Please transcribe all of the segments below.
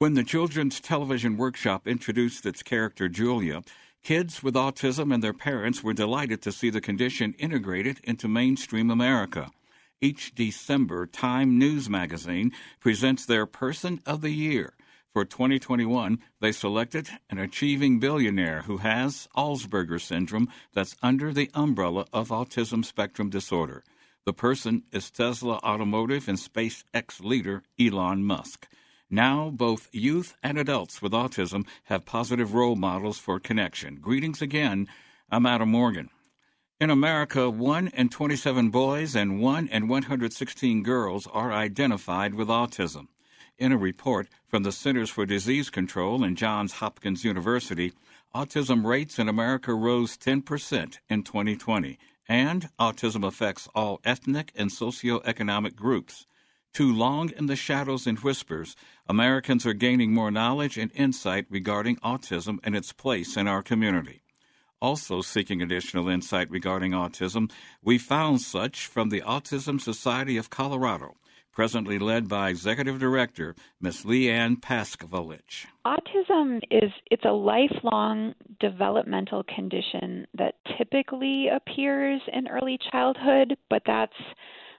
When the Children's Television Workshop introduced its character Julia, kids with autism and their parents were delighted to see the condition integrated into mainstream America. Each December, Time News magazine presents their Person of the Year. For 2021, they selected an achieving billionaire who has Asperger's syndrome that's under the umbrella of autism spectrum disorder. The person is Tesla Automotive and SpaceX leader Elon Musk. Now, both youth and adults with autism have positive role models for connection. Greetings again. I'm Adam Morgan. In America, 1 in 27 boys and 1 in 116 girls are identified with autism. In a report from the Centers for Disease Control and Johns Hopkins University, autism rates in America rose 10% in 2020, and autism affects all ethnic and socioeconomic groups. Too long in the shadows and whispers, Americans are gaining more knowledge and insight regarding autism and its place in our community. Also, seeking additional insight regarding autism, we found such from the Autism Society of Colorado, presently led by Executive Director Ms. Leanne Paskvalich. Autism is it's a lifelong developmental condition that typically appears in early childhood, but that's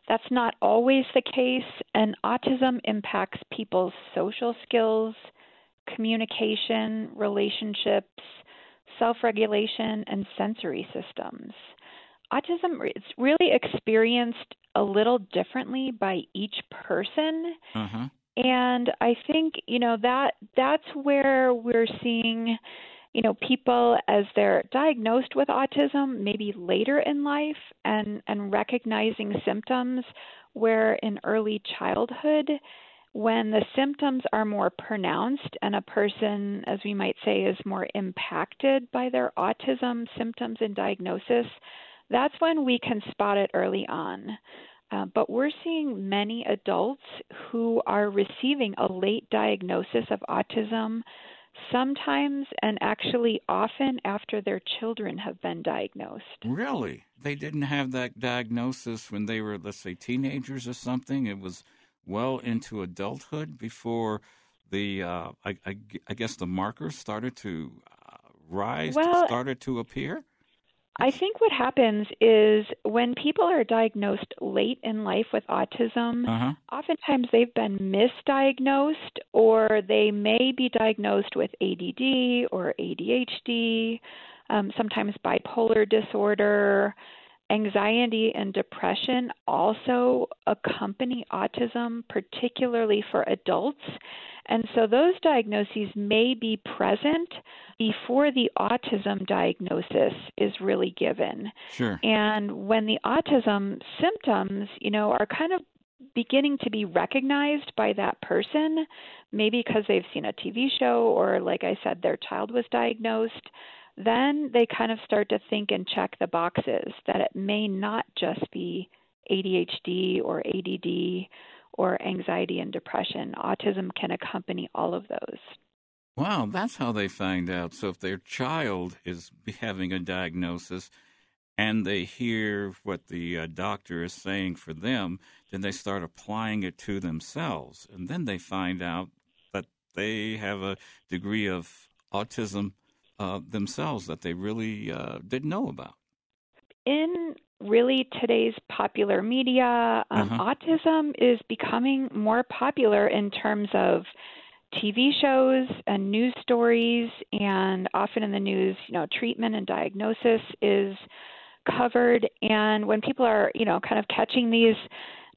that's not always the case, and autism impacts people's social skills, communication, relationships, self regulation, and sensory systems. Autism is really experienced a little differently by each person. Uh-huh. And I think, you know, that that's where we're seeing you know, people as they're diagnosed with autism, maybe later in life, and, and recognizing symptoms where in early childhood, when the symptoms are more pronounced and a person, as we might say, is more impacted by their autism symptoms and diagnosis, that's when we can spot it early on. Uh, but we're seeing many adults who are receiving a late diagnosis of autism sometimes and actually often after their children have been diagnosed. Really? They didn't have that diagnosis when they were, let's say, teenagers or something? It was well into adulthood before the, uh, I, I, I, guess, the markers started to uh, rise, well, started to appear? I think what happens is when people are diagnosed late in life with autism, uh-huh. oftentimes they've been misdiagnosed or they may be diagnosed with ADD or ADHD, um, sometimes bipolar disorder. Anxiety and depression also accompany autism, particularly for adults. And so those diagnoses may be present before the autism diagnosis is really given. Sure. And when the autism symptoms, you know, are kind of beginning to be recognized by that person, maybe because they've seen a TV show or, like I said, their child was diagnosed, then they kind of start to think and check the boxes that it may not just be ADHD or ADD or anxiety and depression. Autism can accompany all of those. Wow, that's how they find out. So if their child is having a diagnosis and they hear what the uh, doctor is saying for them, then they start applying it to themselves. And then they find out that they have a degree of autism uh, themselves that they really uh, didn't know about. In really today's popular media, um, uh-huh. autism is becoming more popular in terms of TV shows and news stories, and often in the news, you know, treatment and diagnosis is covered. And when people are, you know, kind of catching these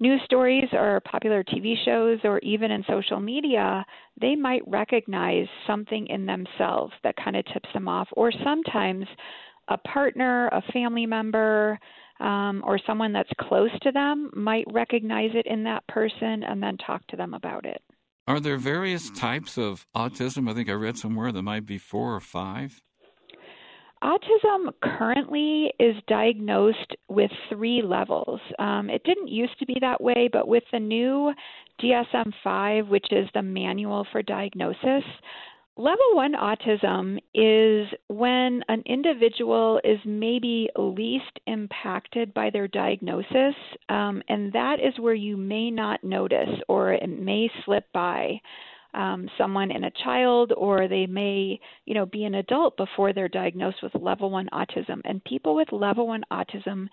news stories or popular TV shows or even in social media, they might recognize something in themselves that kind of tips them off. Or sometimes a partner, a family member, um, or someone that's close to them might recognize it in that person and then talk to them about it. Are there various types of autism? I think I read somewhere there might be four or five. Autism currently is diagnosed with three levels. Um, it didn't used to be that way, but with the new DSM 5, which is the manual for diagnosis, Level one autism is when an individual is maybe least impacted by their diagnosis, um, and that is where you may not notice or it may slip by. Um, someone in a child, or they may, you know, be an adult before they're diagnosed with level one autism. And people with level one autism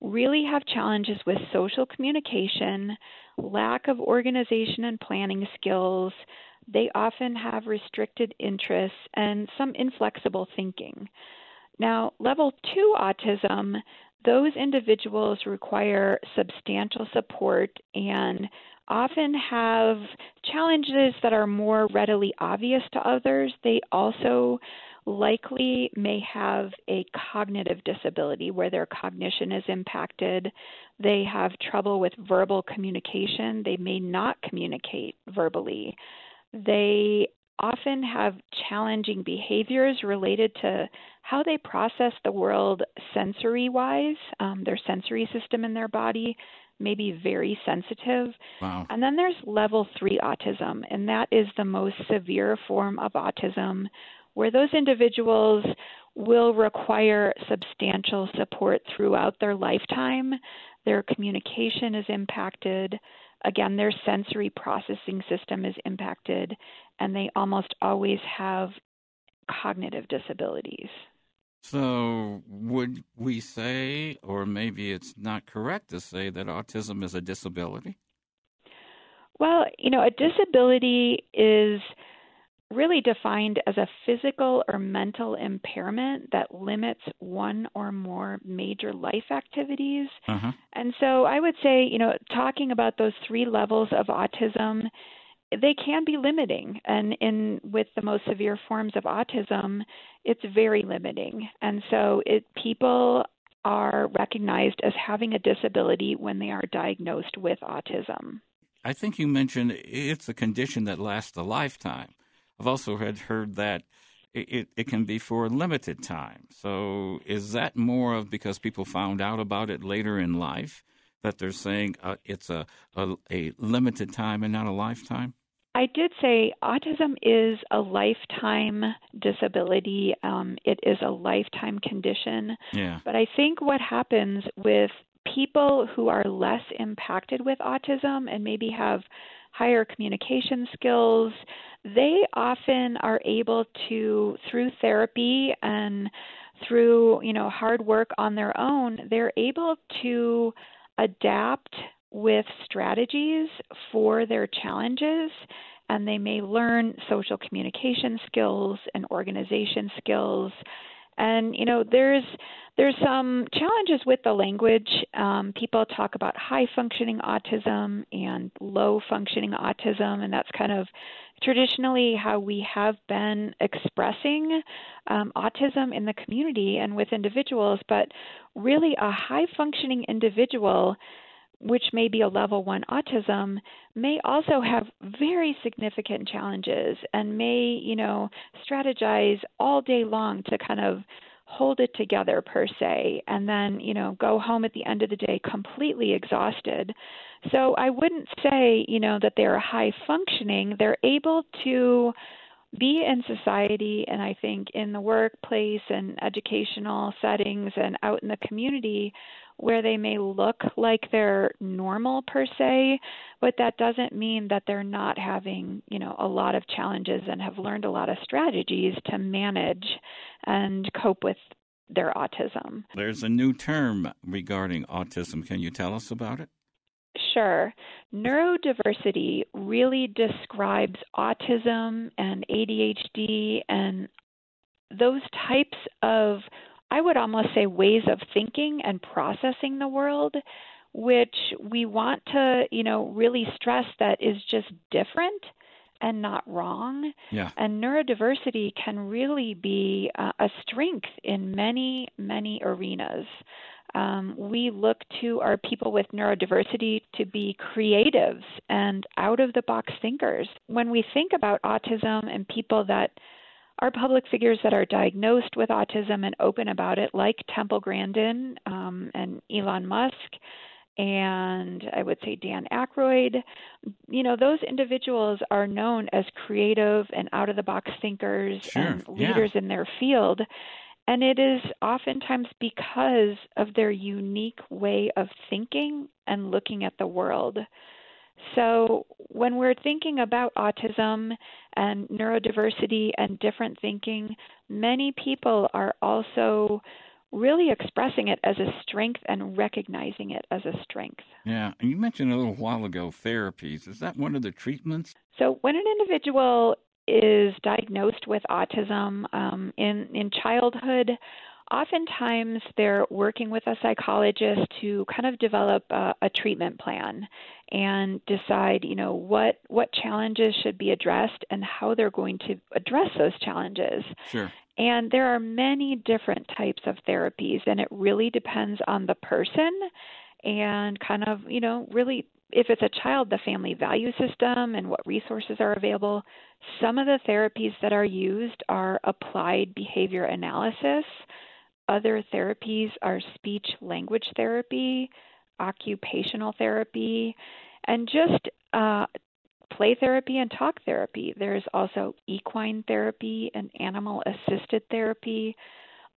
really have challenges with social communication, lack of organization and planning skills. They often have restricted interests and some inflexible thinking. Now, level two autism, those individuals require substantial support and often have challenges that are more readily obvious to others. They also likely may have a cognitive disability where their cognition is impacted. They have trouble with verbal communication. They may not communicate verbally. They often have challenging behaviors related to how they process the world sensory wise. Um, their sensory system in their body may be very sensitive. Wow. And then there's level three autism, and that is the most severe form of autism where those individuals will require substantial support throughout their lifetime. Their communication is impacted. Again, their sensory processing system is impacted, and they almost always have cognitive disabilities. So, would we say, or maybe it's not correct to say, that autism is a disability? Well, you know, a disability is really defined as a physical or mental impairment that limits one or more major life activities. Uh-huh. And so I would say, you know, talking about those three levels of autism, they can be limiting and in with the most severe forms of autism it's very limiting and so it people are recognized as having a disability when they are diagnosed with autism I think you mentioned it's a condition that lasts a lifetime. I've also had heard that it, it can be for a limited time. So is that more of because people found out about it later in life that they're saying uh, it's a, a a limited time and not a lifetime? I did say autism is a lifetime disability. Um, it is a lifetime condition. Yeah. But I think what happens with people who are less impacted with autism and maybe have higher communication skills, they often are able to, through therapy and through you know hard work on their own, they're able to adapt with strategies for their challenges and they may learn social communication skills and organization skills and you know there's there's some challenges with the language. Um, people talk about high functioning autism and low functioning autism and that's kind of traditionally how we have been expressing um, autism in the community and with individuals. But really a high functioning individual which may be a level one autism, may also have very significant challenges and may, you know, strategize all day long to kind of hold it together per se and then you know go home at the end of the day completely exhausted. So i wouldn't say you know that they're high functioning. They're able to be in society and i think in the workplace and educational settings and out in the community where they may look like they're normal per se, but that doesn't mean that they're not having, you know, a lot of challenges and have learned a lot of strategies to manage and cope with their autism. There's a new term regarding autism. Can you tell us about it? Sure. Neurodiversity really describes autism and ADHD and those types of I would almost say ways of thinking and processing the world, which we want to, you know, really stress that is just different and not wrong. Yeah. And neurodiversity can really be uh, a strength in many, many arenas. Um, we look to our people with neurodiversity to be creatives and out of the box thinkers. When we think about autism and people that are public figures that are diagnosed with autism and open about it, like Temple Grandin um, and Elon Musk, and I would say Dan Aykroyd. You know, those individuals are known as creative and out of the box thinkers sure. and leaders yeah. in their field. And it is oftentimes because of their unique way of thinking and looking at the world. So, when we're thinking about autism and neurodiversity and different thinking, many people are also really expressing it as a strength and recognizing it as a strength. Yeah, and you mentioned a little while ago therapies. Is that one of the treatments? So, when an individual is diagnosed with autism um, in in childhood, oftentimes they're working with a psychologist to kind of develop a, a, treatment plan and decide, you know, what what challenges should be addressed and how they're going to address those challenges. Sure. And there are many different types of therapies, and it really depends on the person and kind of, you know, really if it's a child, the family value system and what resources are available. Some of the therapies that are used are applied behavior analysis. Other therapies are speech language therapy, occupational therapy, and just uh, play therapy and talk therapy. There's also equine therapy and animal assisted therapy.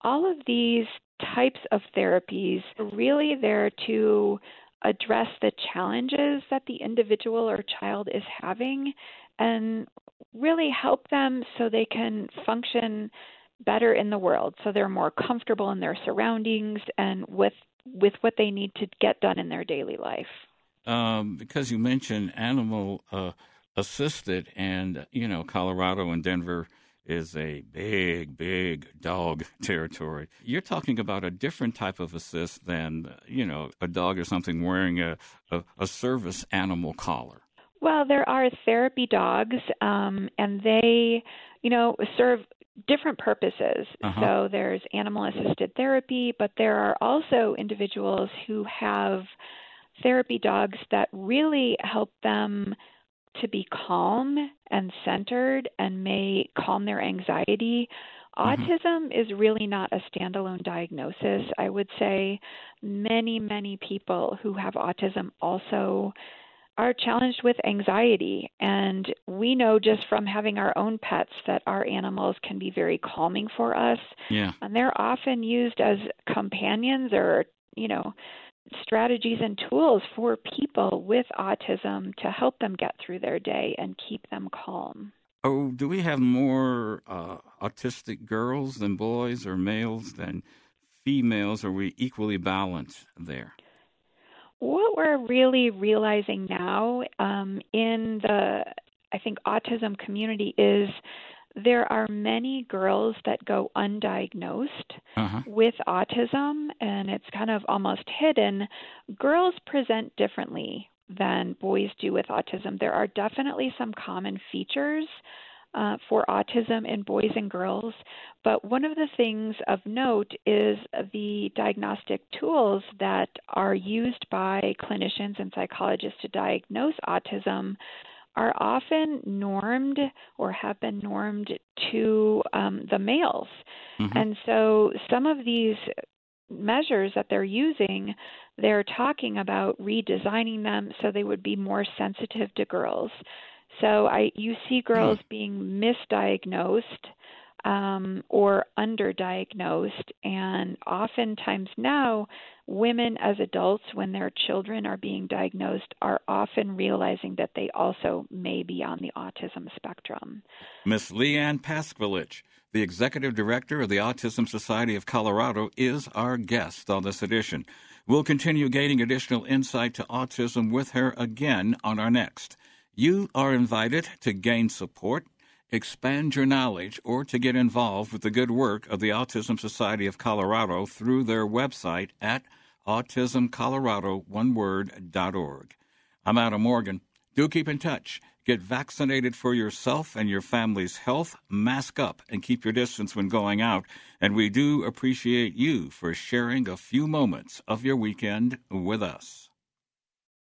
All of these types of therapies are really there to address the challenges that the individual or child is having and really help them so they can function better in the world so they're more comfortable in their surroundings and with with what they need to get done in their daily life. Um, because you mentioned animal uh, assisted and you know colorado and denver is a big big dog territory. You're talking about a different type of assist than you know a dog or something wearing a, a, a service animal collar. Well, there are therapy dogs, um, and they, you know, serve different purposes. Uh-huh. So there's animal assisted therapy, but there are also individuals who have therapy dogs that really help them to be calm and centered and may calm their anxiety. Mm-hmm. Autism is really not a standalone diagnosis. I would say many, many people who have autism also are challenged with anxiety. And we know just from having our own pets that our animals can be very calming for us. Yeah. And they're often used as companions or, you know, strategies and tools for people with autism to help them get through their day and keep them calm. Oh, do we have more uh, autistic girls than boys or males than females? Are we equally balanced there? What we're really realizing now um, in the, I think, autism community is there are many girls that go undiagnosed uh-huh. with autism, and it's kind of almost hidden. Girls present differently than boys do with autism. There are definitely some common features uh, for autism in boys and girls. But one of the things of note is the diagnostic tools that are used by clinicians and psychologists to diagnose autism are often normed or have been normed to um, the males. Mm-hmm. And so some of these measures that they're using, they're talking about redesigning them so they would be more sensitive to girls. So I you see girls mm. being misdiagnosed um, or underdiagnosed, and oftentimes now women as adults, when their children are being diagnosed, are often realizing that they also may be on the autism spectrum. Miss Leanne Paskvilich, the executive director of the Autism Society of Colorado, is our guest on this edition. We'll continue gaining additional insight to autism with her again on our next. You are invited to gain support, expand your knowledge, or to get involved with the good work of the Autism Society of Colorado through their website at autismcolorado.org. I'm Adam Morgan. Do keep in touch. Get vaccinated for yourself and your family's health. Mask up and keep your distance when going out. And we do appreciate you for sharing a few moments of your weekend with us.